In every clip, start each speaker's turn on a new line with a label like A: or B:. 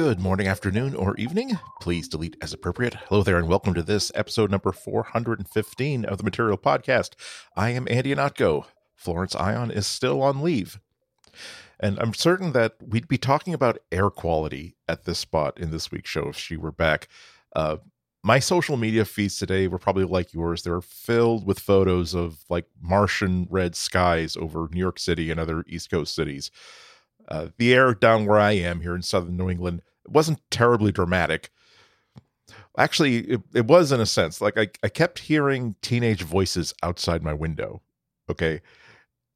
A: Good morning, afternoon, or evening. Please delete as appropriate. Hello there, and welcome to this episode number 415 of the Material Podcast. I am Andy Ihnatko. Florence Ion is still on leave. And I'm certain that we'd be talking about air quality at this spot in this week's show if she were back. Uh, my social media feeds today were probably like yours. They were filled with photos of like Martian red skies over New York City and other East Coast cities. Uh, the air down where I am here in southern New England wasn't terribly dramatic. Actually, it, it was in a sense. Like I, I kept hearing teenage voices outside my window. Okay.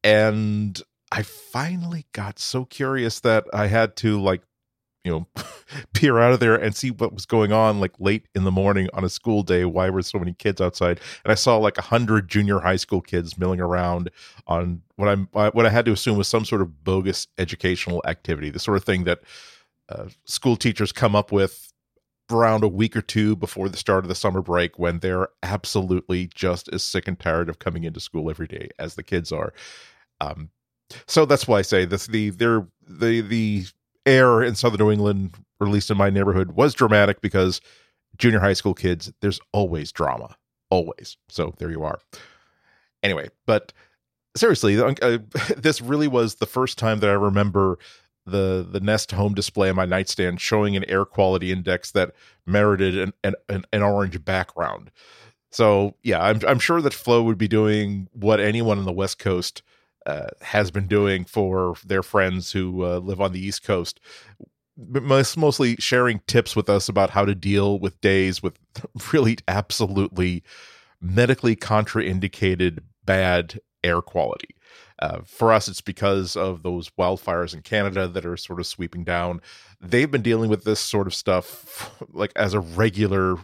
A: And I finally got so curious that I had to like you know peer out of there and see what was going on like late in the morning on a school day why were so many kids outside and i saw like a hundred junior high school kids milling around on what i'm what i had to assume was some sort of bogus educational activity the sort of thing that uh, school teachers come up with around a week or two before the start of the summer break when they're absolutely just as sick and tired of coming into school every day as the kids are um, so that's why I say this the there the the air in southern New England, or at least in my neighborhood, was dramatic because junior high school kids, there's always drama. Always. So there you are. Anyway, but seriously, uh, this really was the first time that I remember the the Nest home display on my nightstand showing an air quality index that merited an an, an, an orange background. So yeah, I'm I'm sure that Flo would be doing what anyone on the West Coast uh, has been doing for their friends who uh, live on the East Coast. Most, mostly sharing tips with us about how to deal with days with really absolutely medically contraindicated bad air quality. Uh, for us, it's because of those wildfires in Canada that are sort of sweeping down. They've been dealing with this sort of stuff like as a regular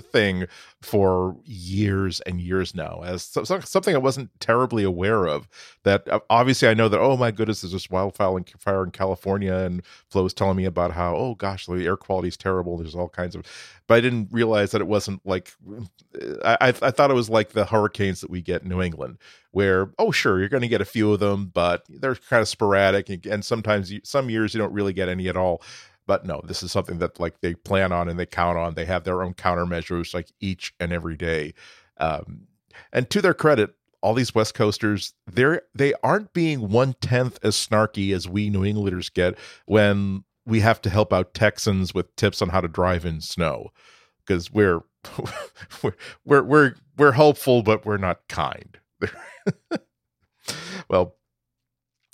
A: thing for years and years now as something I wasn't terribly aware of. That uh, obviously I know that oh my goodness, there's this wildfire in, fire in California, and Flo was telling me about how oh gosh, the air quality is terrible. There's all kinds of, but I didn't realize that it wasn't like I I, I thought it was like the hurricanes that we get in New England, where oh sure you're going to get a few of them, but they're kind of sporadic, and sometimes you, some years you don't really get any at all. But no, this is something that like they plan on and they count on. They have their own countermeasures like each and every day. Um, and to their credit, all these West Coasters, they're they aren't being one tenth as snarky as we New Englanders get when we have to help out Texans with tips on how to drive in snow. Because we're we're we're we're we're helpful, but we're not kind. well,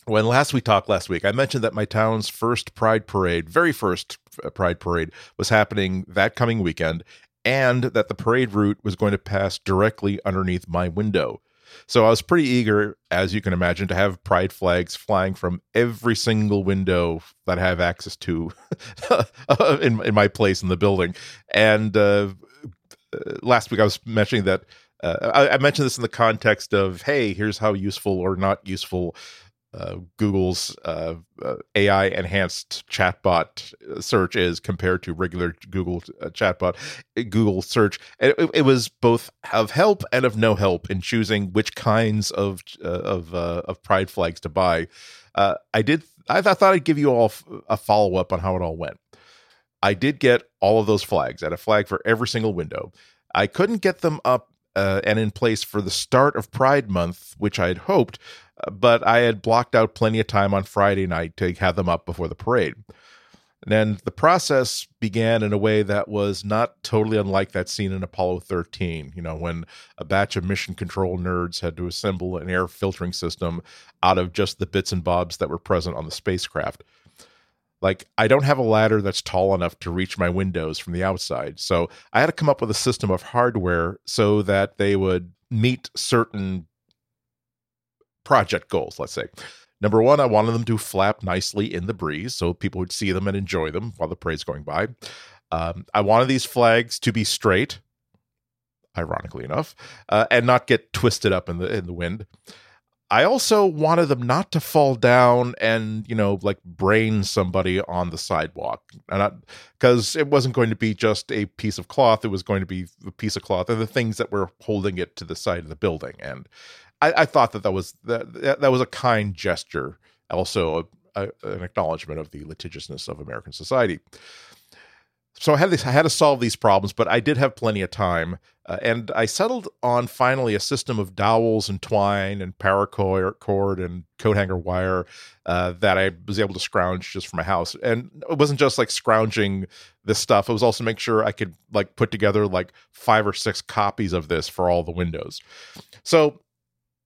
A: when last we talked last week, I mentioned that my town's first Pride Parade, very first uh, Pride Parade, was happening that coming weekend, and that the parade route was going to pass directly underneath my window. So I was pretty eager, as you can imagine, to have pride flags flying from every single window that I have access to in, in my place in the building. And uh, uh, last week I was mentioning that uh, I, I mentioned this in the context of, hey, here's how useful or not useful uh, Google's uh, uh, AI enhanced chatbot search is compared to regular Google uh, chatbot uh, Google search. It, it, was both of help and of no help in choosing which kinds of uh, of of pride flags to buy. I did. I, th- I thought I'd give you all a follow up on how it all went. I did get all of those flags. I had a flag for every single window. I couldn't get them up uh, and in place for the start of Pride Month, which I had hoped, but I had blocked out plenty of time on Friday night to have them up before the parade. And then the process began in a way that was not totally unlike that scene in Apollo 13, you know, when a batch of mission control nerds had to assemble an air filtering system out of just the bits and bobs that were present on the spacecraft. Like, I don't have a ladder that's tall enough to reach my windows from the outside. So I had to come up with a system of hardware so that they would meet certain project goals, let's say. Number one, I wanted them to flap nicely in the breeze so people would see them and enjoy them while the parade's going by. Um, I wanted these flags to be straight, ironically enough, uh, and not get twisted up in the in the wind. I also wanted them not to fall down and you know like brain somebody on the sidewalk, and because it wasn't going to be just a piece of cloth; it was going to be a piece of cloth and the things that were holding it to the side of the building. And I, I thought that that was that that was a kind gesture, also a, a, an acknowledgement of the litigiousness of American society. so I had this, I had to solve these problems, but I did have plenty of time, uh, and I settled on finally a system of dowels and twine and paracord and coat hanger wire uh, that I was able to scrounge just for my house. And it wasn't just like scrounging this stuff; it was also make sure I could like put together like five or six copies of this for all the windows. So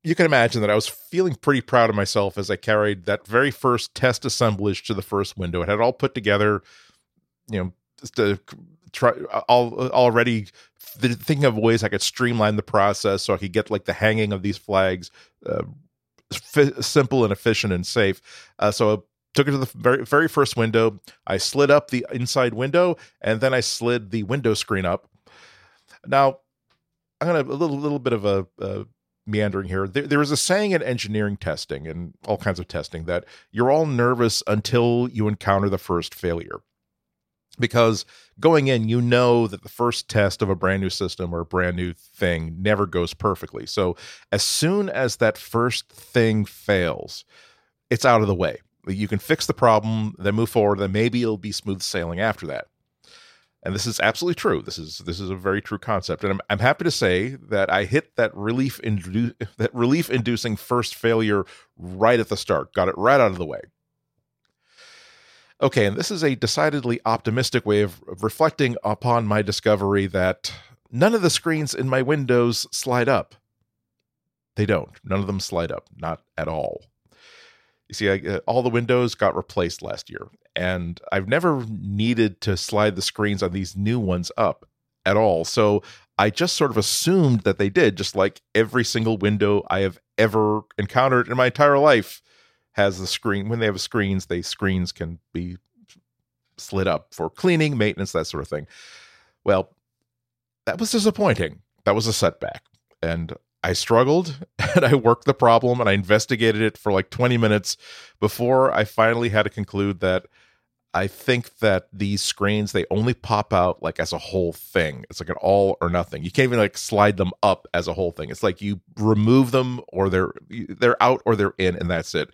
A: you can imagine that I was feeling pretty proud of myself as I carried that very first test assemblage to the first window. It had all put together, you know to try all already thinking of ways I could streamline the process so I could get like the hanging of these flags uh, simple and efficient and safe. Uh, so I took it to the very very first window. I slid up the inside window and then I slid the window screen up. Now I'm gonna a little little bit of a, a meandering here. There, there is a saying in engineering testing and all kinds of testing that you're all nervous until you encounter the first failure. Because going in you know that the first test of a brand new system or a brand new thing never goes perfectly. So as soon as that first thing fails it's out of the way. You can fix the problem then move forward then maybe it'll be smooth sailing after that and this is absolutely true this is this is a very true concept and i'm, I'm happy to say that i hit that relief indu- that relief inducing first failure right at the start got it right out of the way Okay, and this is a decidedly optimistic way of, reflecting upon my discovery that none of the screens in my windows slide up. They don't. None of them slide up, not at all. You see, I, uh, all the windows got replaced last year, and I've never needed to slide the screens on these new ones up at all. So I just sort of assumed that they did, just like every single window I have ever encountered in my entire life has the screen when they have screens they screens can be slid up for cleaning maintenance that sort of thing. Well that was disappointing. That was a setback. And i struggled and i worked the problem and i investigated it for like 20 minutes before i finally had to conclude that i think that these screens they only pop out like as a whole thing it's like an all or nothing you can't even like slide them up as a whole thing it's like you remove them or they're they're out or they're in and that's it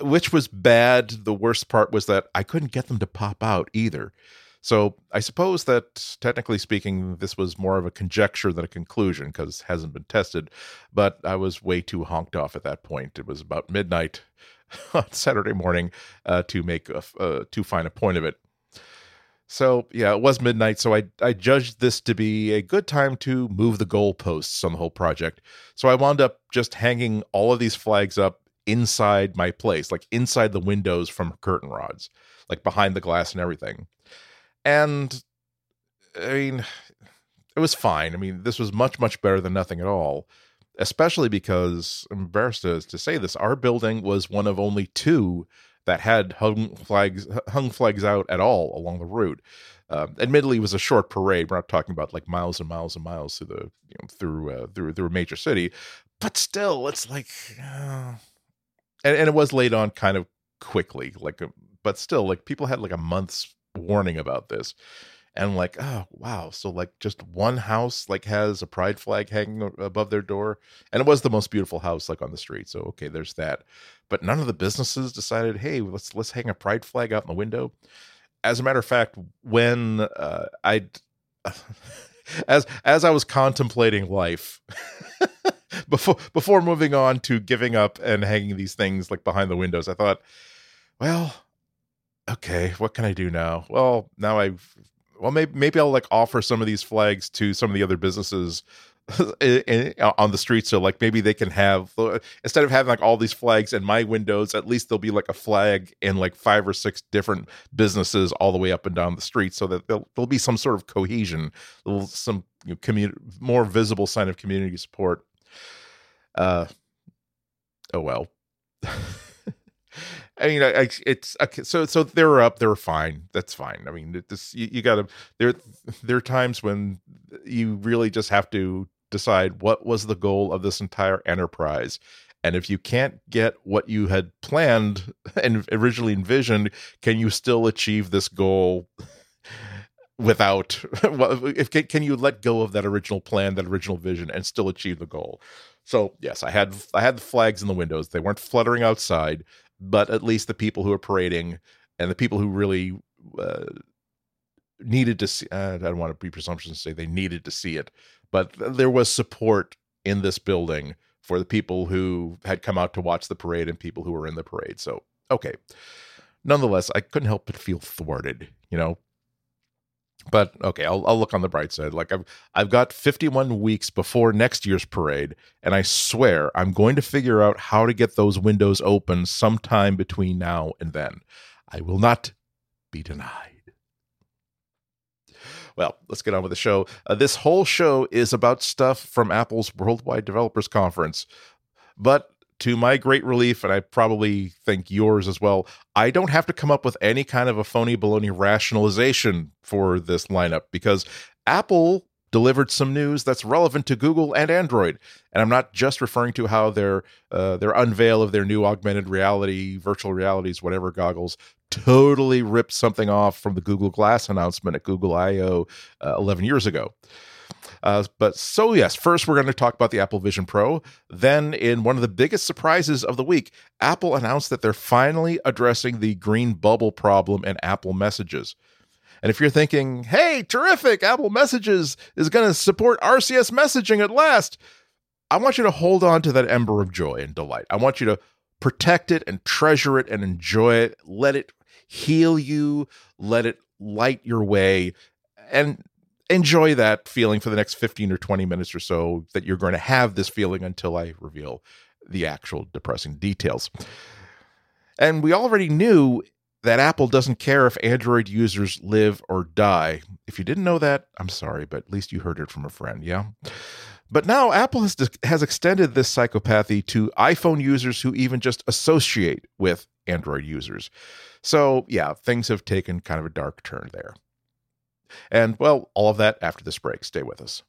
A: which was bad. The worst part was that I couldn't get them to pop out either. So I suppose that technically speaking, this was more of a conjecture than a conclusion because hasn't been tested. But I was way too honked off at that point. It was about midnight on Saturday morning uh, to make a, uh, too fine a point of it. So yeah, it was midnight. So I I judged this to be a good time to move the goalposts on the whole project. So I wound up just hanging all of these flags up inside my place, like inside the windows from curtain rods, like behind the glass and everything. And I mean, it was fine. I mean, this was much, much better than nothing at all, especially because I'm embarrassed to, say this, our building was one of only two that had hung flags hung flags out at all along the route. Uh, admittedly, it was a short parade. We're not talking about like miles and miles and miles through the you know, through uh, through through a major city, but still, it's like uh, and, and it was laid on kind of quickly like um, but still like people had like a month's warning about this and like oh wow. So like just one house like has a pride flag hanging above their door and it was the most beautiful house like on the street so okay there's that. But none of the businesses decided hey let's let's hang a pride flag out in the window. As a matter of fact when uh, i as as i was contemplating life before before moving on to giving up and hanging these things like behind the windows, I thought, well, okay, what can I do now? Well, now I've well maybe maybe I'll like offer some of these flags to some of the other businesses on the street so like maybe they can have instead of having like all these flags in my windows at least there'll be like a flag in like five or six different businesses all the way up and down the street so that there'll, there'll be some sort of cohesion some you know, community more visible sign of community support uh, oh well. I mean, I, I, it's okay, so so they're up, they're fine. That's fine. I mean, this you, you got to there. There are times when you really just have to decide what was the goal of this entire enterprise, and if you can't get what you had planned and originally envisioned, can you still achieve this goal without? if can you let go of that original plan, that original vision, and still achieve the goal? So yes, I had I had the flags in the windows. They weren't fluttering outside, but at least the people who are parading and the people who really uh, needed to see. Uh, I don't want to be presumptuous and say they needed to see it, but there was support in this building for the people who had come out to watch the parade and people who were in the parade. So, okay. Nonetheless, I couldn't help but feel thwarted, you know. But okay, I'll, I'll look on the bright side. Like I've I've got 51 weeks before next year's parade, and I swear I'm going to figure out how to get those windows open sometime between now and then. I will not be denied. Well, let's get on with the show. Uh, this whole show is about stuff from Apple's Worldwide Developers Conference. But to my great relief, and I probably think yours as well, I don't have to come up with any kind of a phony baloney rationalization for this lineup because Apple delivered some news that's relevant to Google and Android. And I'm not just referring to how their uh, their unveil of their new augmented reality, virtual realities, whatever goggles totally ripped something off from the Google Glass announcement at Google I/O uh, 11 years ago. Uh, but so, yes, first we're going to talk about the Apple Vision Pro. Then, in one of the biggest surprises of the week, Apple announced that they're finally addressing the green bubble problem in Apple Messages. And if you're thinking, hey, terrific, Apple Messages is going to support RCS messaging at last, I want you to hold on to that ember of joy and delight. I want you to protect it and treasure it and enjoy it. Let it heal you, let it light your way, and enjoy that feeling for the next 15 or 20 minutes or so that you're going to have this feeling until I reveal the actual depressing details. And we already knew that Apple doesn't care if Android users live or die. If you didn't know that, I'm sorry, but at least you heard it from a friend, yeah? But now Apple has, has extended this psychopathy to iPhone users who even just associate with Android users. So, yeah, things have taken kind of a dark turn there. And, well, all of that after this break. Stay with us.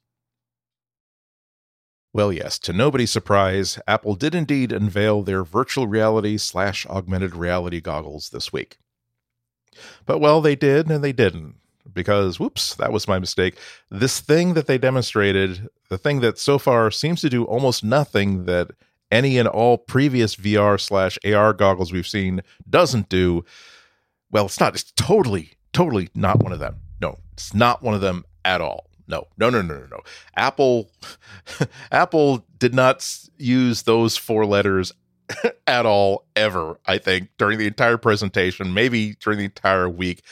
A: Well, yes, to nobody's surprise, Apple did indeed unveil their virtual reality slash augmented reality goggles this week. But, well, they did and they didn't, because, whoops, that was my mistake. This thing that they demonstrated, the thing that so far seems to do almost nothing that any and all previous VR slash AR goggles we've seen doesn't do, well, it's not, it's totally, totally not one of them. No, it's not one of them at all. No, no, no, no, no, no. Apple, Apple did not use those four letters at all ever. I think during the entire presentation, maybe during the entire week.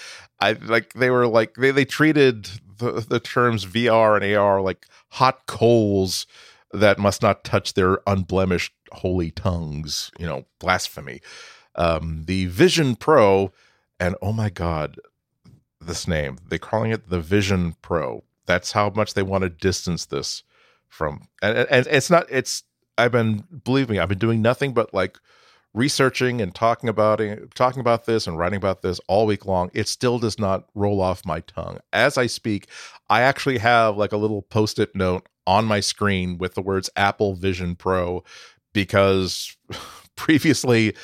A: I like they were like they they treated the, the terms VR and AR like hot coals that must not touch their unblemished holy tongues. You know, blasphemy. Um, the Vision Pro, and oh my god, this name. They're calling it the Vision Pro. That's how much they want to distance this from. And, and it's not. It's. I've been believe me. I've been doing nothing but like researching and talking about it, talking about this and writing about this all week long. It still does not roll off my tongue as I speak. I actually have like a little post-it note on my screen with the words Apple Vision Pro because previously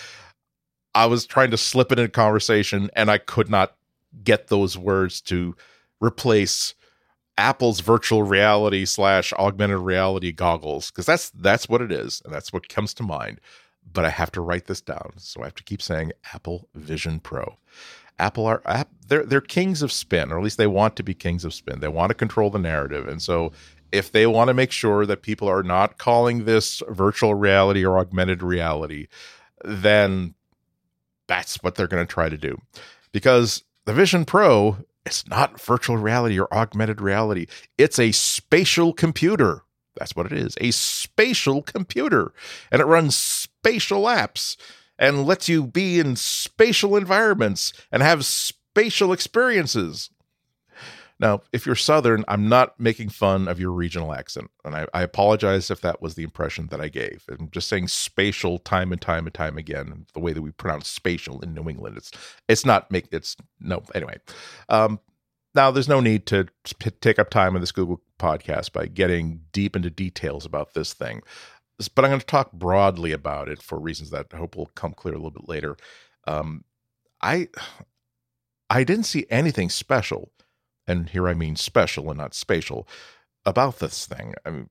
A: I was trying to slip it in conversation and I could not get those words to replace Apple's virtual reality slash augmented reality goggles because that's that's what it is and that's what comes to mind. But I have to write this down, so I have to keep saying Apple Vision Pro. Apple are app, they're they're kings of spin, or at least they want to be kings of spin. They want to control the narrative, and so if they want to make sure that people are not calling this virtual reality or augmented reality, then that's what they're going to try to do. Because the Vision Pro, it's not virtual reality or augmented reality. It's a spatial computer. That's what it is a spatial computer. And it runs spatial apps and lets you be in spatial environments and have spatial experiences. Now, if you're Southern, I'm not making fun of your regional accent. And I, I, apologize if that was the impression that I gave. I'm just saying spatial time and time and time again. The way that we pronounce spatial in New England. It's it's not make it's no anyway. Um, now there's no need to p- take up time in this Google podcast by getting deep into details about this thing. But I'm going to talk broadly about it for reasons that I hope will come clear a little bit later. Um, I I didn't see anything special and here I mean special and not spatial, about this thing. I mean,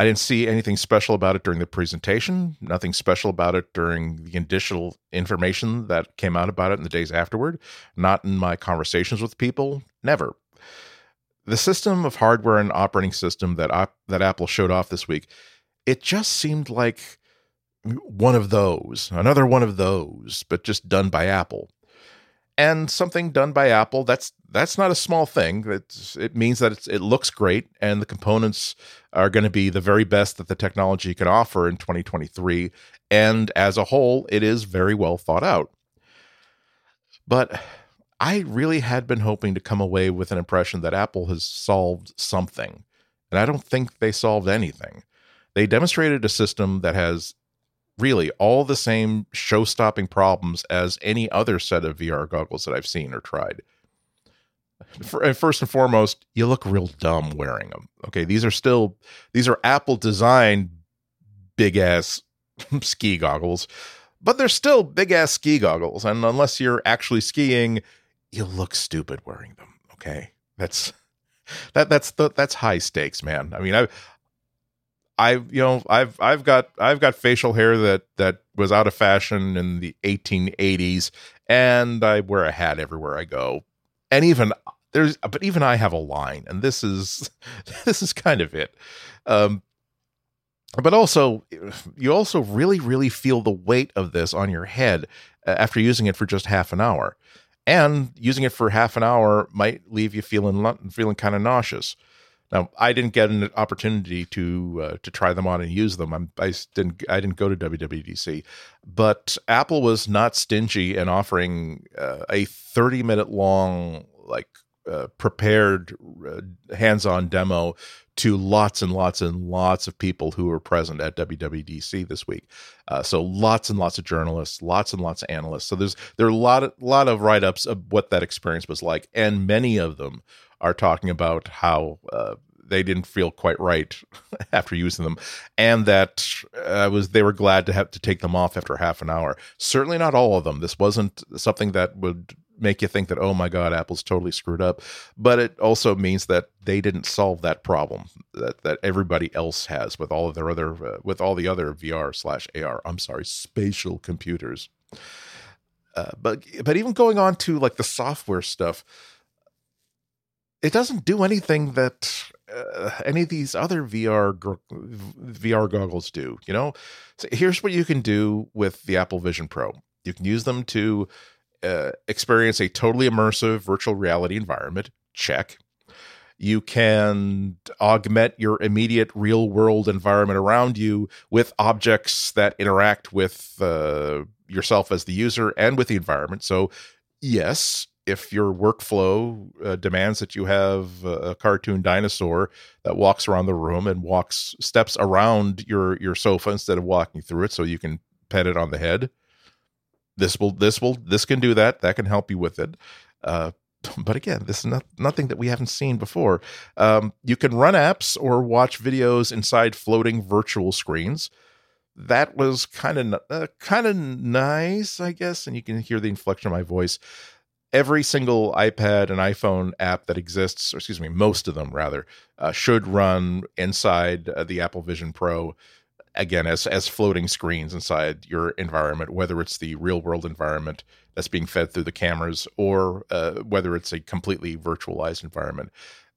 A: I didn't see anything special about it during the presentation, nothing special about it during the initial information that came out about it in the days afterward, not in my conversations with people, Never. The system of hardware and operating system that that Apple showed off this week, it just seemed like one of those, another one of those, but just done by Apple. And something done by Apple, that's that's not a small thing. It's, it means that it looks great and the components are going to be the very best that the technology can offer in 2023. And as a whole, it is very well thought out. But I really had been hoping to come away with an impression that Apple has solved something. And I don't think they solved anything. They demonstrated a system that has really all the same show stopping problems as any other set of VR goggles that I've seen or tried. For, first and foremost, you look real dumb wearing them. Okay, these are still these are Apple designed big ass ski goggles, but they're still big ass ski goggles. And unless you're actually skiing, you look stupid wearing them. Okay, that's that that's the that's high stakes, man. I mean, I I you know I've I've got I've got facial hair that that was out of fashion in the 1880s, and I wear a hat everywhere I go, and even there's but even I have a line, and this is this is kind of it. Um, but also you also really really feel the weight of this on your head uh, after using it for just half an hour. And using it for half an hour might leave you feeling feeling kind of nauseous now i didn't get an opportunity to uh, to try them on and use them I'm, i didn't i didn't go to wwdc but apple was not stingy in offering uh, a 30 minute long like uh, prepared uh, hands-on demo to lots and lots and lots of people who were present at WWDC this week. Uh, so lots and lots of journalists, lots and lots of analysts. So there's there are a lot of lot of write ups of what that experience was like, and many of them are talking about how uh, they didn't feel quite right after using them, and that uh, was they were glad to have to take them off after half an hour. Certainly not all of them. This wasn't something that would make you think that oh my god apple's totally screwed up but it also means that they didn't solve that problem that that everybody else has with all of their other uh, with all the other vr slash ar i'm sorry spatial computers uh, but but even going on to like the software stuff it doesn't do anything that uh, any of these other VR VR goggles do. You know, so here's what you can do with the Apple Vision Pro. You can use them to uh, experience a totally immersive virtual reality environment. Check. You can augment your immediate real world environment around you with objects that interact with uh, yourself as the user and with the environment. So, yes, if your workflow uh, demands that you have a cartoon dinosaur that walks around the room and walks steps around your your sofa instead of walking through it so you can pet it on the head this will this will this can do that that can help you with it. Uh, but again this is not, nothing that we haven't seen before. Um, you can run apps or watch videos inside floating virtual screens. That was kind of uh, kind of nice i guess and you can hear the inflection of my voice every single ipad and iphone app that exists or excuse me most of them rather uh, should run inside uh, the apple vision pro again as as floating screens inside your environment whether it's the real world environment that's being fed through the cameras or uh, whether it's a completely virtualized environment.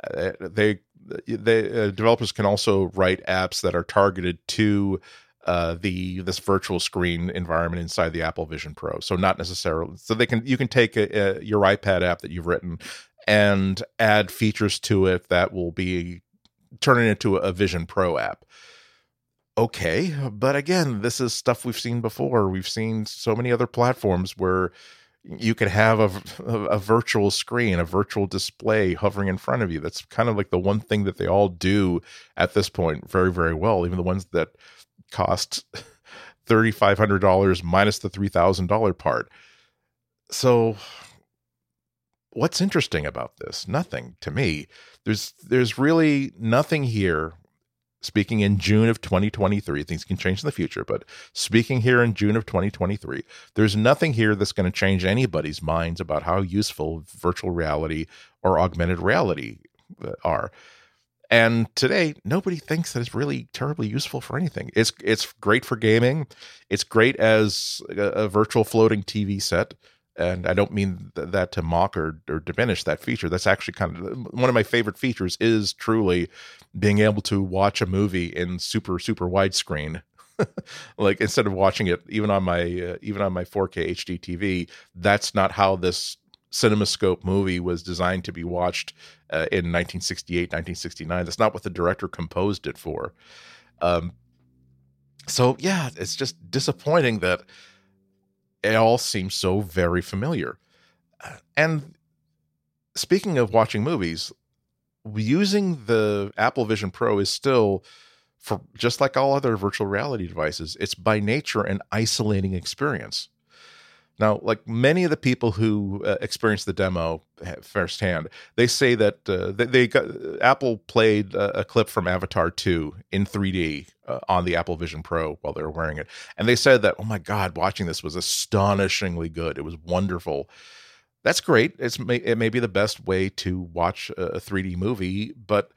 A: Uh, they the uh, developers can also write apps that are targeted to uh, the this virtual screen environment inside the Apple Vision Pro. So not necessarily so they can you can take a, a, your iPad app that you've written and add features to it that will be turning into a Vision Pro app okay. But again, this is stuff we've seen before. We've seen so many other platforms where you could have a, a, virtual screen, a virtual display hovering in front of you. That's kind of like the one thing that they all do at this point very, very well. Even the ones that cost $3,500 minus the $3,000 part. So what's interesting about this? Nothing to me. There's there's really nothing here speaking in June of 2023, things can change in the future, but speaking here in June of 2023, there's nothing here that's going to change anybody's minds about how useful virtual reality or augmented reality uh, are. And today, nobody thinks that it's really terribly useful for anything. It's it's great for gaming. It's great as a, a virtual floating TV set. and I don't mean th- that to mock or, or diminish that feature. That's actually kind of one of my favorite features is truly being able to watch a movie in super super widescreen. like instead of watching it even on my uh, even on my 4K HD TV, that's not how this CinemaScope movie was designed to be watched uh, in 1968, 1969. That's not what the director composed it for. Um, so yeah, it's just disappointing that it all seems so very familiar. And speaking of watching movies, using the Apple Vision Pro is still for just like all other virtual reality devices, it's by nature an isolating experience. Now, like many of the people who uh, experienced the demo firsthand, they say that uh, they, got Apple played a, a, clip from Avatar 2 in 3D uh, on the Apple Vision Pro while they were wearing it, and they said that, oh my God, watching this was astonishingly good. It was wonderful. That's great. It's it may be the best way to watch a 3D movie, but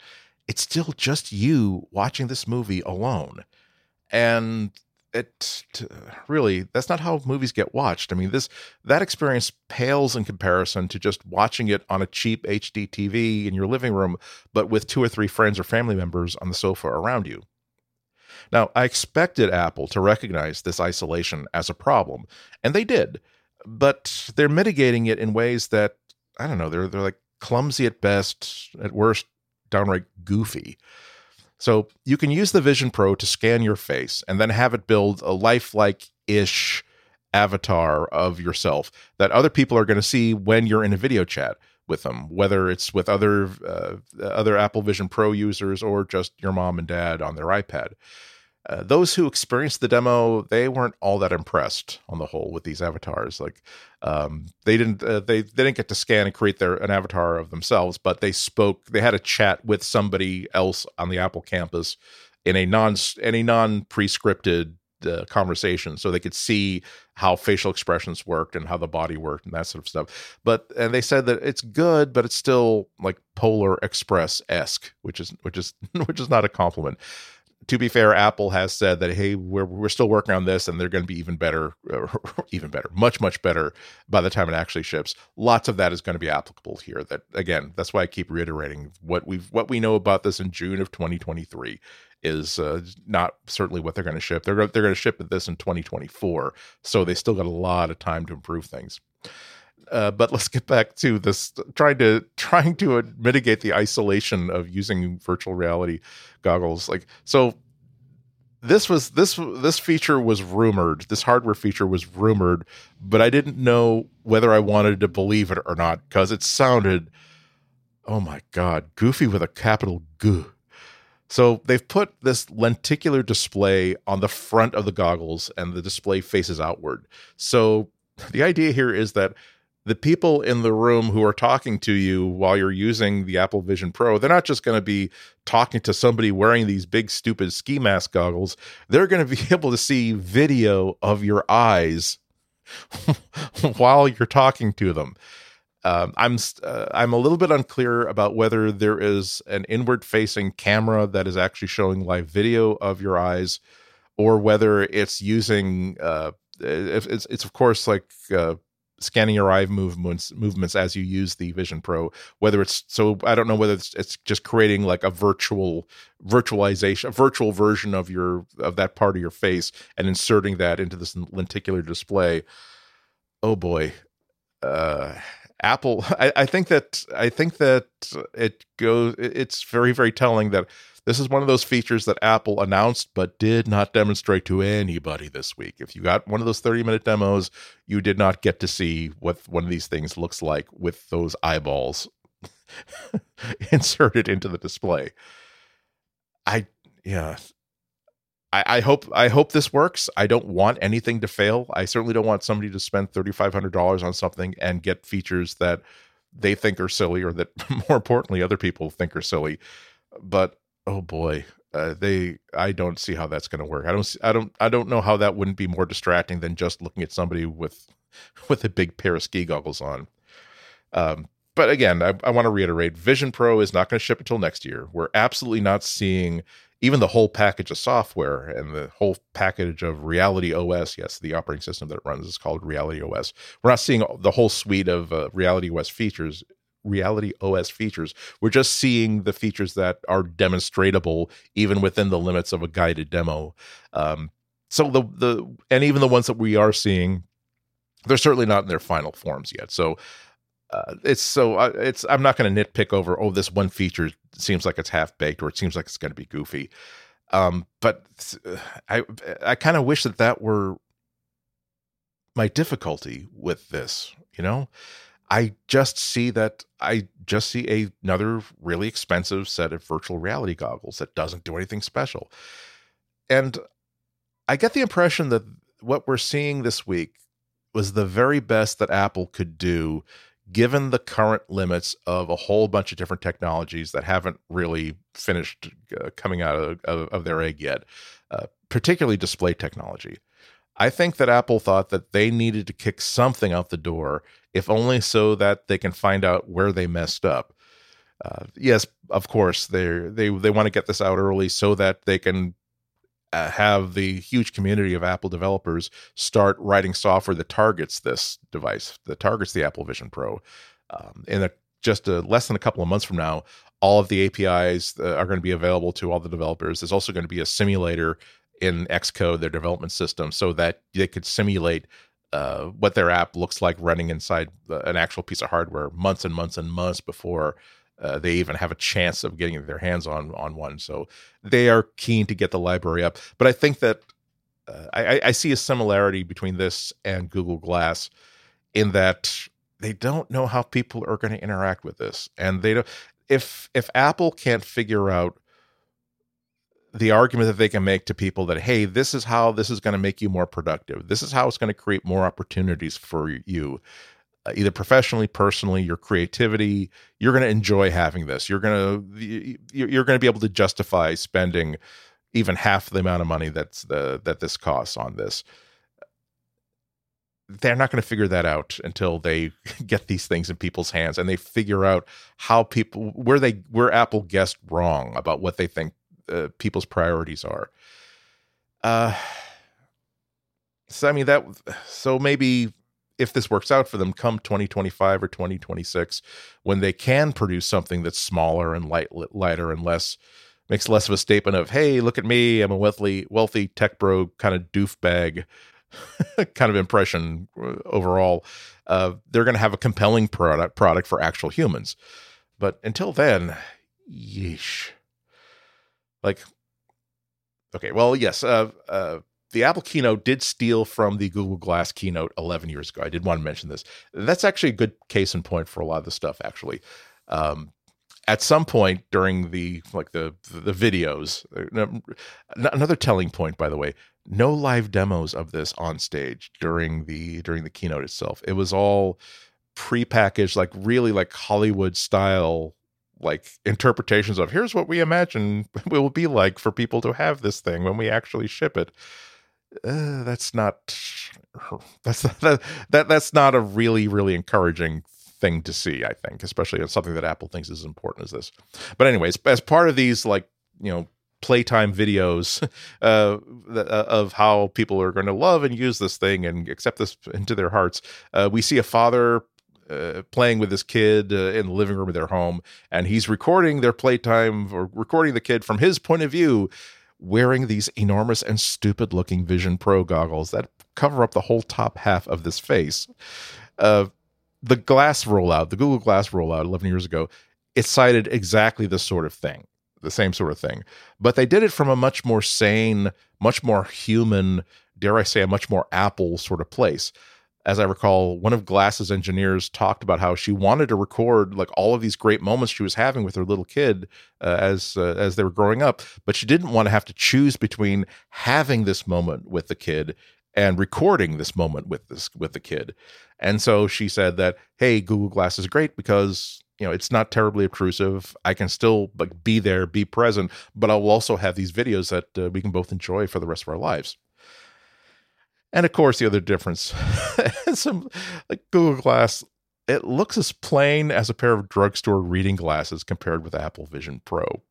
A: it's still just you watching this movie alone, and it really that's not how movies get watched. I mean, this that experience pales in comparison to just watching it on a cheap HD TV in your living room, but with two or three friends or family members on the sofa around you. Now, I expected Apple to recognize this isolation as a problem, and they did, but they're mitigating it in ways that I don't know. They're they're like clumsy at best, at worst, downright goofy. So you can use the Vision Pro to scan your face and then have it build a lifelike ish avatar of yourself that other people are going to see when you're in a video chat with them, whether it's with other uh, other Apple Vision Pro users or just your mom and dad on their iPad. Uh, those who experienced the demo, they weren't all that impressed on the whole with these avatars. Like, um, they didn't uh, they, they didn't get to scan and create their an avatar of themselves, but they spoke. They had a chat with somebody else on the Apple campus in a non any non prescripted uh, conversation, so they could see how facial expressions worked and how the body worked and that sort of stuff. But and they said that it's good, but it's still like Polar Express esque, which is which is which is not a compliment to be fair, Apple has said that hey, we're we're still working on this, and they're going to be even better, even better, much much better by the time it actually ships. Lots of that is going to be applicable here. That again, that's why I keep reiterating what we've what we know about this in June of 2023 is uh, not certainly what they're going to ship. They're they're going to ship this in 2024, so they still got a lot of time to improve things. Uh, but let's get back to this trying to trying to mitigate the isolation of using virtual reality goggles. Like so this was this this feature was rumored this hardware feature was rumored but i didn't know whether i wanted to believe it or not because it sounded oh my god goofy with a capital g. So they've put this lenticular display on the front of the goggles and the display faces outward. So the idea here is that the people in the room who are talking to you while you're using the Apple Vision Pro, they're not just going to be talking to somebody wearing these big, stupid ski mask goggles. They're going to be able to see video of your eyes while you're talking to them. Um, I'm uh, I'm a little bit unclear about whether there is an inward facing camera that is actually showing live video of your eyes, or whether it's using uh, it's it's of course like uh, scanning your eye movements movements as you use the Vision Pro. Whether it's so, I don't know whether it's, it's just creating like a virtual virtualization, a virtual version of your of that part of your face, and inserting that into this lenticular display. Oh boy, uh, Apple. I, I think that I think that it goes. It's very very telling that this is one of those features that Apple announced but did not demonstrate to anybody this week. If you got one of those 30 minute demos, you did not get to see what one of these things looks like with those eyeballs inserted into the display. I, yeah. I, I hope I hope this works. I don't want anything to fail. I certainly don't want somebody to spend thirty five hundred dollars on something and get features that they think are silly or that more importantly other people think are silly. But oh boy, uh, they I don't see how that's going to work. I don't see, I don't I don't know how that wouldn't be more distracting than just looking at somebody with with a big pair of ski goggles on. Um, but again, I, I want to reiterate: Vision Pro is not going to ship until next year. We're absolutely not seeing even the whole package of software and the whole package of Reality OS. Yes, the operating system that it runs is called Reality OS. We're not seeing the whole suite of uh, Reality OS features. Reality OS features. We're just seeing the features that are demonstratable, even within the limits of a guided demo. Um, so the the and even the ones that we are seeing, they're certainly not in their final forms yet. So uh, it's so uh, it's I'm not going to nitpick over oh this one feature seems like it's half baked or it seems like it's going to be goofy. Um, but I I kind of wish that that were my difficulty with this. You know, I just see that I just see a, another really expensive set of virtual reality goggles that doesn't do anything special, and I get the impression that what we're seeing this week was the very best that Apple could do given the current limits of a whole bunch of different technologies that haven't really finished uh, coming out of, of, of, their egg yet, uh, particularly display technology. I think that Apple thought that they needed to kick something out the door, if only so that they can find out where they messed up. Uh, yes, of course, they they they want to get this out early so that they can uh, have the huge community of Apple developers start writing software that targets this device, that targets the Apple Vision Pro. Um, in a, just a, less than a couple of months from now, all of the APIs uh, are going to be available to all the developers. There's also going to be a simulator in Xcode, their development system, so that they could simulate uh, what their app looks like running inside uh, an actual piece of hardware months and months and months before uh, they even have a chance of getting their hands on on one. So they are keen to get the library up. But I think that uh, I, I see a similarity between this and Google Glass in that they don't know how people are going to interact with this, and they don't. If if Apple can't figure out the argument that they can make to people that hey this is how this is going to make you more productive this is how it's going to create more opportunities for you uh, either professionally, personally, your creativity, you're going to enjoy having this. You're going to you're going to be able to justify spending even half the amount of money that's the that this costs on this. They're not going to figure that out until they get these things in people's hands and they figure out how people where they where Apple guessed wrong about what they think uh, people's priorities are. Uh, so I mean that so maybe if this works out for them come 2025 or 2026 when they can produce something that's smaller and light lighter and less makes less of a statement of hey look at me i'm a wealthy wealthy tech bro kind of doof bag kind of impression uh, overall uh, they're going to have a compelling product product for actual humans but until then yeesh like okay well yes uh, uh the Apple keynote did steal from the Google Glass keynote 11 years ago. I did want to mention this. That's actually a good case in point for a lot of the stuff. Actually, um, at some point during the like the the videos, uh, another telling point, by the way, no live demos of this on stage during the during the keynote itself. It was all prepackaged, like really like Hollywood style like interpretations of here's what we imagine will be like for people to have this thing when we actually ship it uh, that's not that's that, that that's not a really really encouraging thing to see. I think, especially on something that Apple thinks is as important as this. But anyways, as part of these like you know playtime videos uh, uh, of how people are going to love and use this thing and accept this into their hearts, uh, we see a father uh, playing with his kid uh, in the living room of their home, and he's recording their playtime or recording the kid from his point of view wearing these enormous and stupid looking Vision Pro goggles that cover up the whole top half of this face. Uh, the glass rollout, the Google Glass rollout 11 years ago, it cited exactly this sort of thing, the same sort of thing. But they did it from a much more sane, much more human, dare I say, a much more Apple sort of place as I recall, one of Glass's engineers talked about how she wanted to record like all of these great moments she was having with her little kid uh, as uh, as they were growing up, but she didn't want to have to choose between having this moment with the kid and recording this moment with this with the kid. And so she said that, "Hey, Google Glass is great because you know it's not terribly obtrusive. I can still like be there, be present, but I will also have these videos that uh, we can both enjoy for the rest of our lives." And of course, the other difference, some like Google Glass, it looks as plain as a pair of drugstore reading glasses compared with Apple Vision Pro.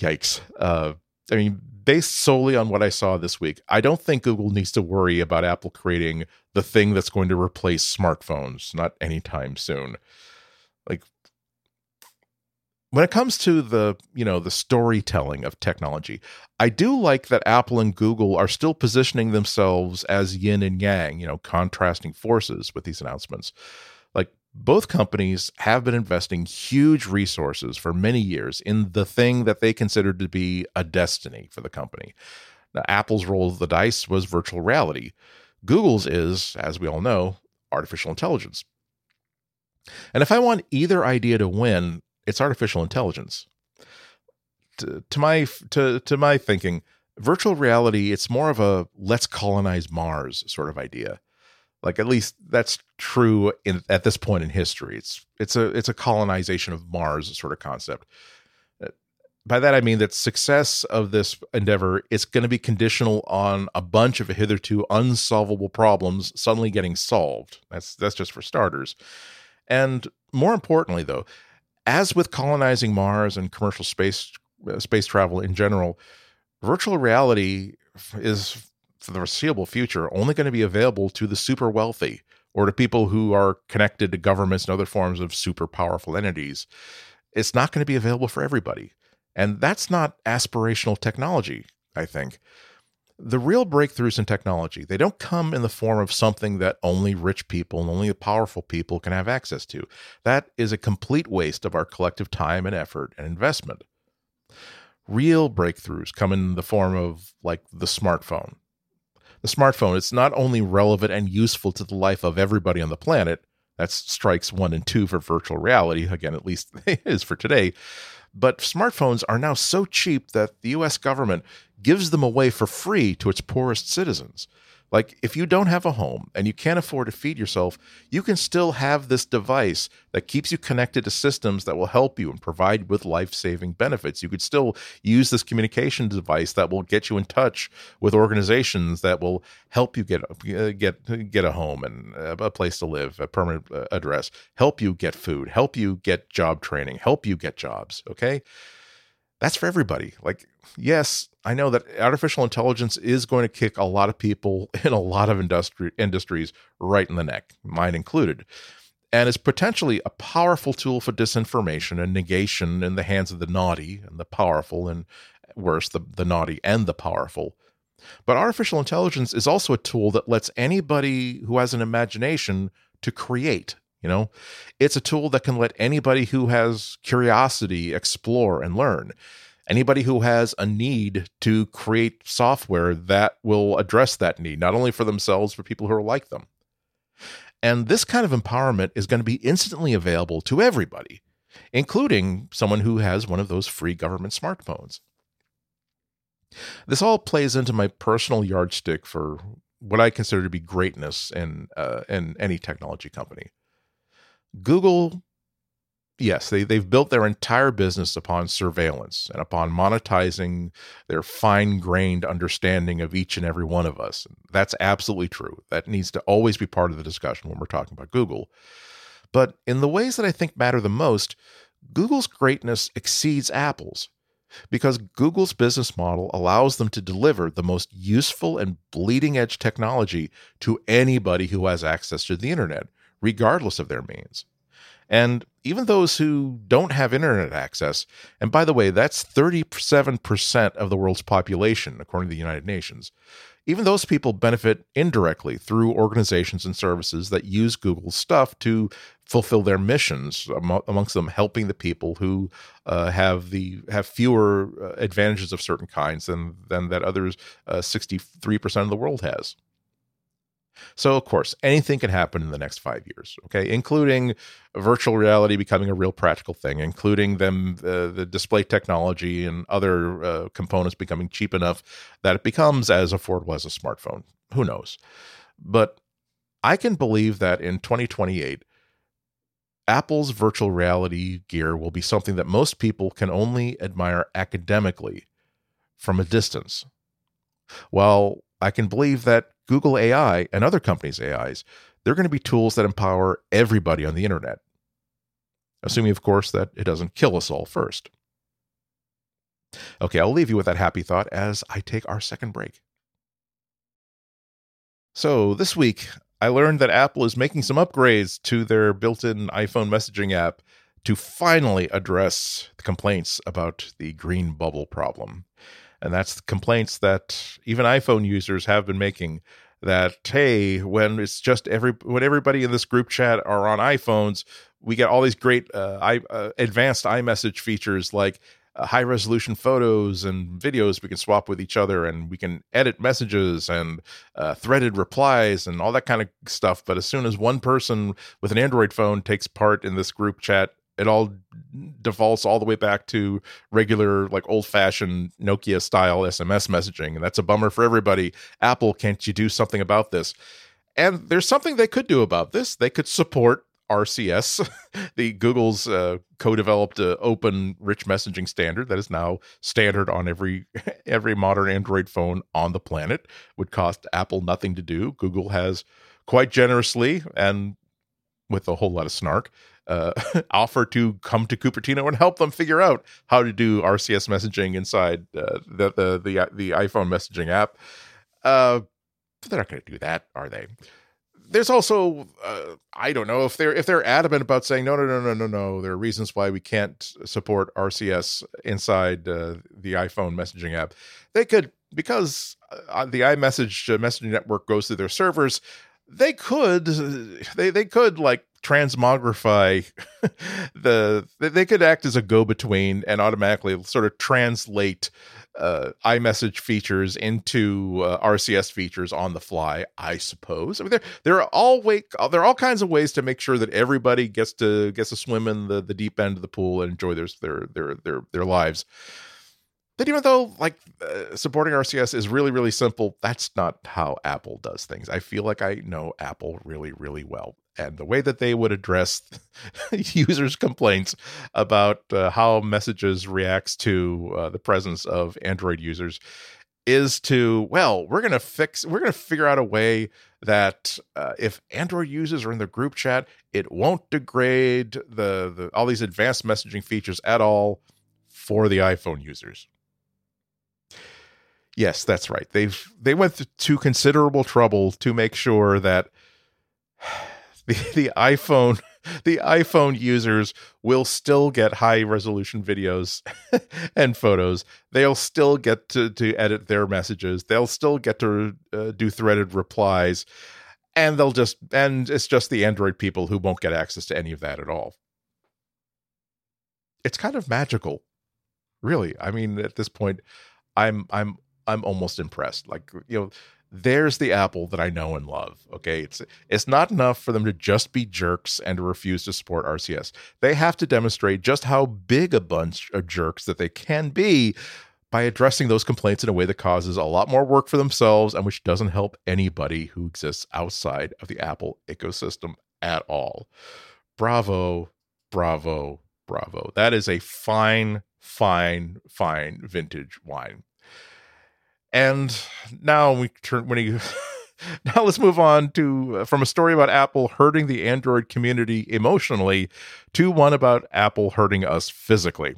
A: Yikes. Uh, I mean, based solely on what I saw this week, I don't think Google needs to worry about Apple creating the thing that's going to replace smartphones, not anytime soon. Like when it comes to the, you know, the storytelling of technology, I do like that Apple and Google are still positioning themselves as yin and yang, you know, contrasting forces with these announcements. Like both companies have been investing huge resources for many years in the thing that they considered to be a destiny for the company. Now, Apple's roll of the dice was virtual reality. Google's is, as we all know, artificial intelligence. And if I want either idea to win, it's artificial intelligence. To, to my to to my thinking, virtual reality it's more of a let's colonize Mars sort of idea. Like at least that's true in at this point in history. It's it's a it's a colonization of Mars sort of concept. Uh, by that I mean that success of this endeavor is going to be conditional on a bunch of hitherto unsolvable problems suddenly getting solved. That's that's just for starters. And more importantly though, as with colonizing Mars and commercial space uh, space travel in general, virtual reality is for the foreseeable future only going to be available to the super wealthy or to people who are connected to governments and other forms of super powerful entities. It's not going to be available for everybody. And that's not aspirational technology, I think. The real breakthroughs in technology, they don't come in the form of something that only rich people and only powerful people can have access to. That is a complete waste of our collective time and effort and investment. Real breakthroughs come in the form of like the smartphone, the smartphone, it's not only relevant and useful to the life of everybody on the planet. That's strikes one and two for virtual reality. Again, at least it is for today. But smartphones are now so cheap that the US government gives them away for free to its poorest citizens. Like, if you don't have a home and you can't afford to feed yourself, you can still have this device that keeps you connected to systems that will help you and provide with life saving benefits. You could still use this communication device that will get you in touch with organizations that will help you get uh, get get a home and a place to live, a permanent uh, address, help you get food, help you get job training, help you get jobs. Okay that's for everybody. Like, yes, I know that artificial intelligence is going to kick a lot of people in a lot of industry industries right in the neck, mine included. And is potentially a powerful tool for disinformation and negation in the hands of the naughty and the powerful, and worse, the, the naughty and the powerful. But artificial intelligence is also a tool that lets anybody who has an imagination to create you know, it's a tool that can let anybody who has curiosity explore and learn. Anybody who has a need to create software that will address that need, not only for themselves, but people who are like them. And this kind of empowerment is going to be instantly available to everybody, including someone who has one of those free government smartphones. This all plays into my personal yardstick for what I consider to be greatness in uh, in any technology company. Google, yes, they, they've built their entire business upon surveillance and upon monetizing their fine grained understanding of each and every one of us. That's absolutely true. That needs to always be part of the discussion when we're talking about Google. But in the ways that I think matter the most, Google's greatness exceeds Apple's because Google's business model allows them to deliver the most useful and bleeding edge technology to anybody who has access to the internet, regardless of their means. And even those who don't have internet access, and by the way, that's 37% of the world's population, according to the United Nations, even those people benefit indirectly through organizations and services that use Google's stuff to fulfill their missions, amongst them helping the people who uh, have the have fewer uh, advantages of certain kinds than than that others uh, 63% of the world has. So, of course, anything can happen in the next five years, okay, including virtual reality becoming a real practical thing, including them, uh, the display technology and other uh, components becoming cheap enough that it becomes as affordable as a smartphone. Who knows? But I can believe that in 2028, Apple's virtual reality gear will be something that most people can only admire academically from a distance. While I can believe that Google AI and other companies' AIs, they're going to be tools that empower everybody on the internet. Assuming, of course, that it doesn't kill us all first. Okay, I'll leave you with that happy thought as I take our second break. So, this week, I learned that Apple is making some upgrades to their built in iPhone messaging app to finally address the complaints about the green bubble problem. And that's the complaints that even iPhone users have been making that hey, when it's just every when everybody in this group chat are on iPhones, we get all these great uh, I, uh, advanced iMessage features like uh, high resolution photos and videos we can swap with each other and we can edit messages and uh, threaded replies and all that kind of stuff. But as soon as one person with an android phone takes part in this group chat it all defaults all the way back to regular like old fashioned nokia style sms messaging and that's a bummer for everybody apple can't you do something about this and there's something they could do about this they could support RCS, the Google's uh, co-developed uh, open rich messaging standard that is now standard on every every modern Android phone on the planet. Would cost Apple nothing to do. Google has quite generously and with a whole lot of snark uh, offer to come to Cupertino and help them figure out how to do RCS messaging inside uh, the, the the the iPhone messaging app. Uh, they're not going to do that, are they? there's also uh, I don't know if they're if they're adamant about saying no no no no no no there are reasons why we can't support RCS inside uh, the iPhone messaging app. They could because uh, the iMessage uh, messaging network goes through their servers. They could they they could like transmogrify the they could act as a go between and automatically sort of translate uh, iMessage features into uh, RCS features on the fly. I suppose. I mean, there there are all way there are all kinds of ways to make sure that everybody gets to gets to swim in the, the deep end of the pool and enjoy their their their their their lives. But even though like uh, supporting RCS is really really simple, that's not how Apple does things. I feel like I know Apple really really well and the way that they would address users' complaints about uh, how messages reacts to uh, the presence of Android users is to well, we're gonna fix, we're gonna figure out a way that uh, if Android users are in the group chat, it won't degrade the, the all these advanced messaging features at all for the iPhone users. Yes, that's right. They've they went to considerable trouble to make sure that the, the iPhone the iPhone users will still get high resolution videos and photos. They'll still get to, to edit their messages. They'll still get to uh, do threaded replies. And they'll just, and it's just the Android people who won't get access to any of that at all. It's kind of magical, really. I mean, at this point, I'm, I'm, I'm almost impressed. Like, you know, there's the apple that I know and love. Okay. It's it's not enough for them to just be jerks and refuse to support RCS. They have to demonstrate just how big a bunch of jerks that they can be by addressing those complaints in a way that causes a lot more work for themselves and which doesn't help anybody who exists outside of the Apple ecosystem at all. Bravo, bravo, bravo. That is a fine, fine, fine vintage wine. And now we turn when he now let's move on to uh, from a story about Apple hurting the Android community emotionally to one about Apple hurting us physically.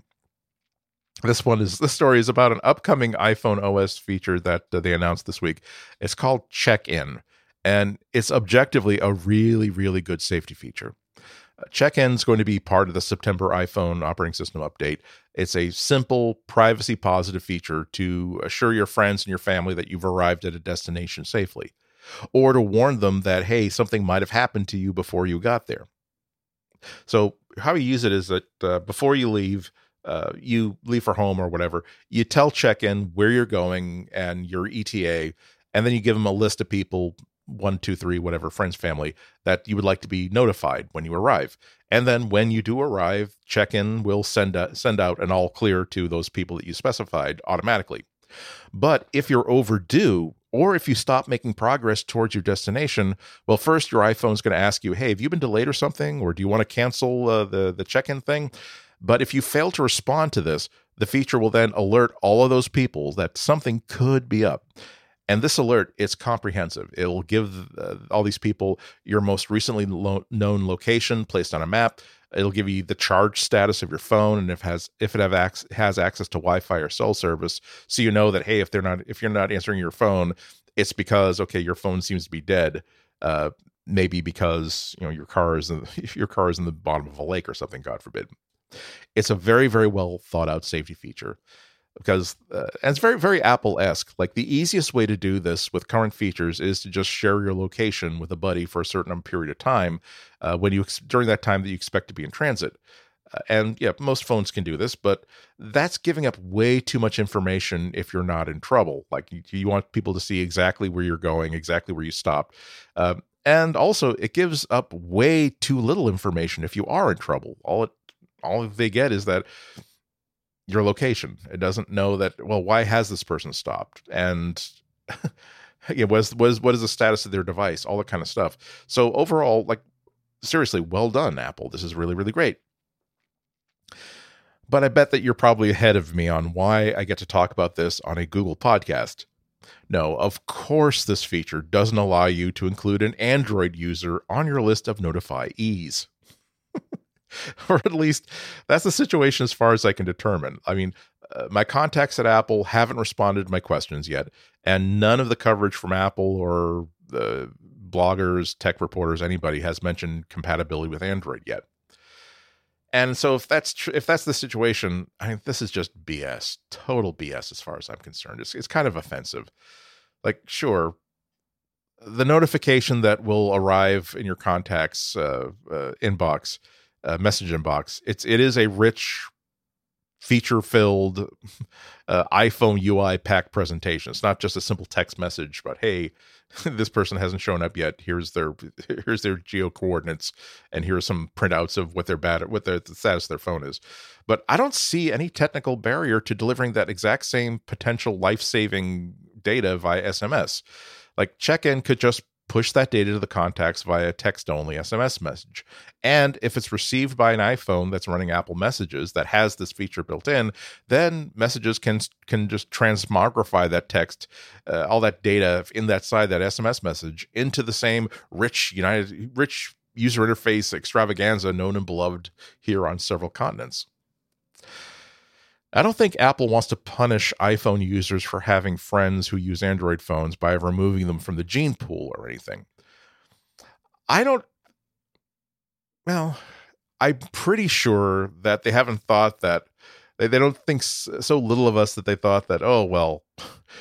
A: This one is this story is about an upcoming iPhone OS feature that uh, they announced this week. It's called Check In, and it's objectively a really really good safety feature. Check in is going to be part of the September iPhone operating system update. It's a simple, privacy positive feature to assure your friends and your family that you've arrived at a destination safely, or to warn them that, hey, something might have happened to you before you got there. So, how you use it is that uh, before you leave, uh, you leave for home or whatever, you tell check in where you're going and your ETA, and then you give them a list of people one, two, three, whatever, friends, family, that you would like to be notified when you arrive. And then when you do arrive, check in will send, a, send out an all clear to those people that you specified automatically. But if you're overdue, or if you stop making progress towards your destination, well, first your iPhone's going to ask you, "Hey, have you been delayed or something, or do you want to cancel uh, the the check-in thing?" But if you fail to respond to this, the feature will then alert all of those people that something could be up. And this alert, it's comprehensive. It will give uh, all these people your most recently lo- known location placed on a map. It'll give you the charge status of your phone and if has if it have ac- has access to Wi-Fi or cell service, so you know that hey, if they're not if you're not answering your phone, it's because okay, your phone seems to be dead. Uh, maybe because you know your car is in, your car is in the bottom of a lake or something. God forbid. It's a very very well thought out safety feature because uh, it's very very apple esque like the easiest way to do this with current features is to just share your location with a buddy for a certain period of time uh, when you during that time that you expect to be in transit. Uh, and yeah most phones can do this but that's giving up way too much information if you're not in trouble. Like you, you want people to see exactly where you're going exactly where you stopped. Um, and also it gives up way too little information if you are in trouble. All it all they get is that your location. It doesn't know that. Well, why has this person stopped? And yeah, what is, what is what is the status of their device? All that kind of stuff. So overall, like seriously, well done, Apple. This is really really great. But I bet that you're probably ahead of me on why I get to talk about this on a Google podcast. No, of course, this feature doesn't allow you to include an Android user on your list of notifyees. or at least that's the situation as far as I can determine. I mean, uh, my contacts at Apple haven't responded to my questions yet, and none of the coverage from Apple or the bloggers, tech reporters, anybody has mentioned compatibility with Android yet. And so, if that's tr- if that's the situation, I mean, this is just BS, total BS as far as I'm concerned. It's it's kind of offensive. Like, sure, the notification that will arrive in your contacts uh, uh, inbox uh, message inbox. It's it is a rich, feature filled uh, iPhone UI pack presentation. It's not just a simple text message, but hey, this person hasn't shown up yet. Here's their here's their geo coordinates, and here's some printouts of what their bad what their the status of their phone is. But I don't see any technical barrier to delivering that exact same potential life saving data via SMS. Like check in could just push that data to the contacts via text only SMS message. And if it's received by an iPhone that's running Apple Messages that has this feature built in, then messages can can just transmogrify that text, uh, all that data in that side that SMS message into the same rich United rich user interface extravaganza known and beloved here on several continents. I don't think Apple wants to punish iPhone users for having friends who use Android phones by removing them from the gene pool or anything. I don't, well, I'm pretty sure that they haven't thought that, they, they don't think so little of us that they thought that, oh, well,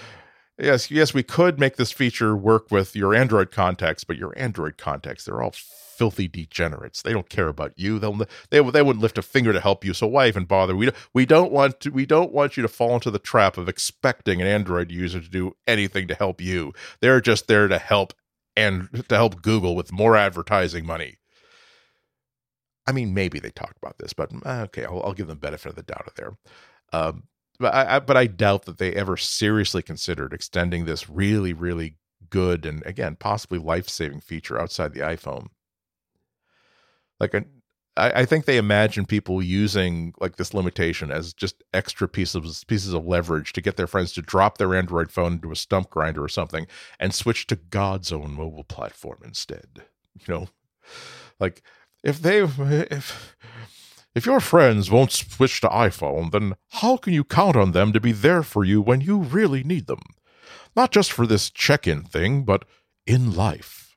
A: yes, yes, we could make this feature work with your Android contacts, but your Android contacts, they're all filthy degenerates. They don't care about you. They'll they they wouldn't lift a finger to help you. So why even bother? We we don't want to we don't want you to fall into the trap of expecting an Android user to do anything to help you. They're just there to help and to help Google with more advertising money. I mean, maybe they talked about this, but uh, okay, I'll, I'll give them benefit of the doubt there. Um, but I, I, but I doubt that they ever seriously considered extending this really, really good and again possibly life saving feature outside the iPhone like I, I think they imagine people using like this limitation as just extra pieces pieces of leverage to get their friends to drop their Android phone into a stump grinder or something and switch to God's own mobile platform instead. You know, like if they if if your friends won't switch to iPhone, then how can you count on them to be there for you when you really need them? Not just for this check-in thing, but in life.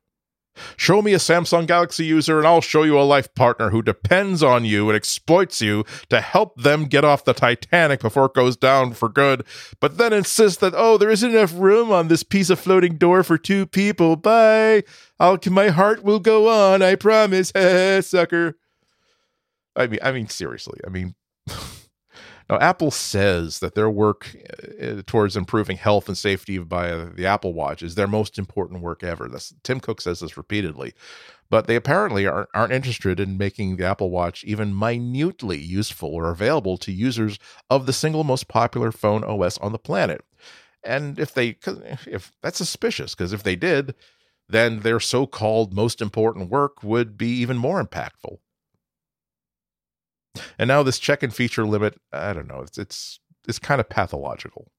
A: Show me a Samsung Galaxy user, and I'll show you a life partner who depends on you and exploits you to help them get off the Titanic before it goes down for good, but then insists that, oh, there isn't enough room on this piece of floating door for two people. Bye. I'll, my heart will go on, I promise. sucker. I mean, I mean, seriously. I mean, Now, Apple says that their work uh, towards improving health and safety by the Apple Watch is their most important work ever. Tim Cook says this repeatedly, but they apparently aren't, aren't interested in making the Apple Watch even minutely useful or available to users of the single most popular phone OS on the planet. And if they, if that's suspicious, because if they did, then their so-called most important work would be even more impactful. And now this check-in feature limit, I don't know, it's it's it's kind of pathological.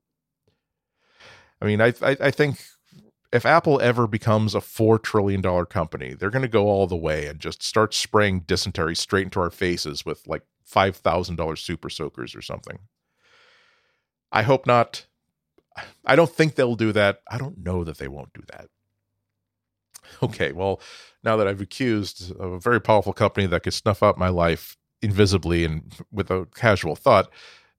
A: I mean, I, I, I think if Apple ever becomes a four trillion dollar company, they're going to go all the way and just start spraying dysentery straight into our faces with like five thousand dollars super soakers or something. I hope not. I don't think they'll do that. I don't know that they won't do that. Okay, well, now that I've accused a very powerful company that could snuff out my life invisibly and with a casual thought,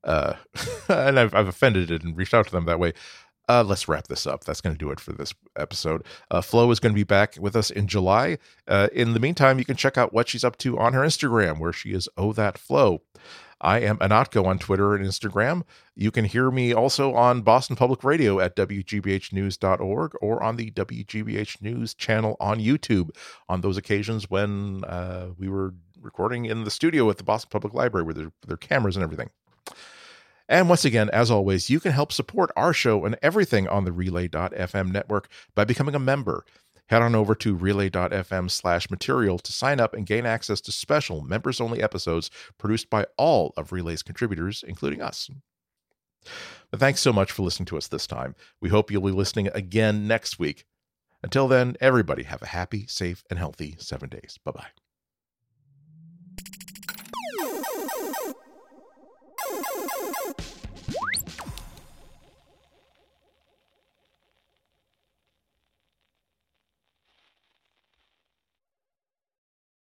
A: uh, and I've, I've offended it and reached out to them that way. Uh, let's wrap this up. That's going to do it for this episode. Uh, Flo is going to be back with us in July. Uh, in the meantime, you can check out what she's up to on her Instagram, where she is Oh That Flo. I am Ihnatko on Twitter and Instagram. You can hear me also on Boston Public Radio at WGBHnews.org or on the WGBH News channel on YouTube on those occasions when uh, we were recording in the studio at the Boston Public Library with their, their cameras and everything. And once again, as always, you can help support our show and everything on the Relay.fm network by becoming a member. Head on over to relay.fm slash material to sign up and gain access to special members only episodes produced by all of Relay's contributors, including us. But thanks so much for listening to us this time. We hope you'll be listening again next week. Until then, everybody have a happy, safe, and healthy seven days. Bye bye.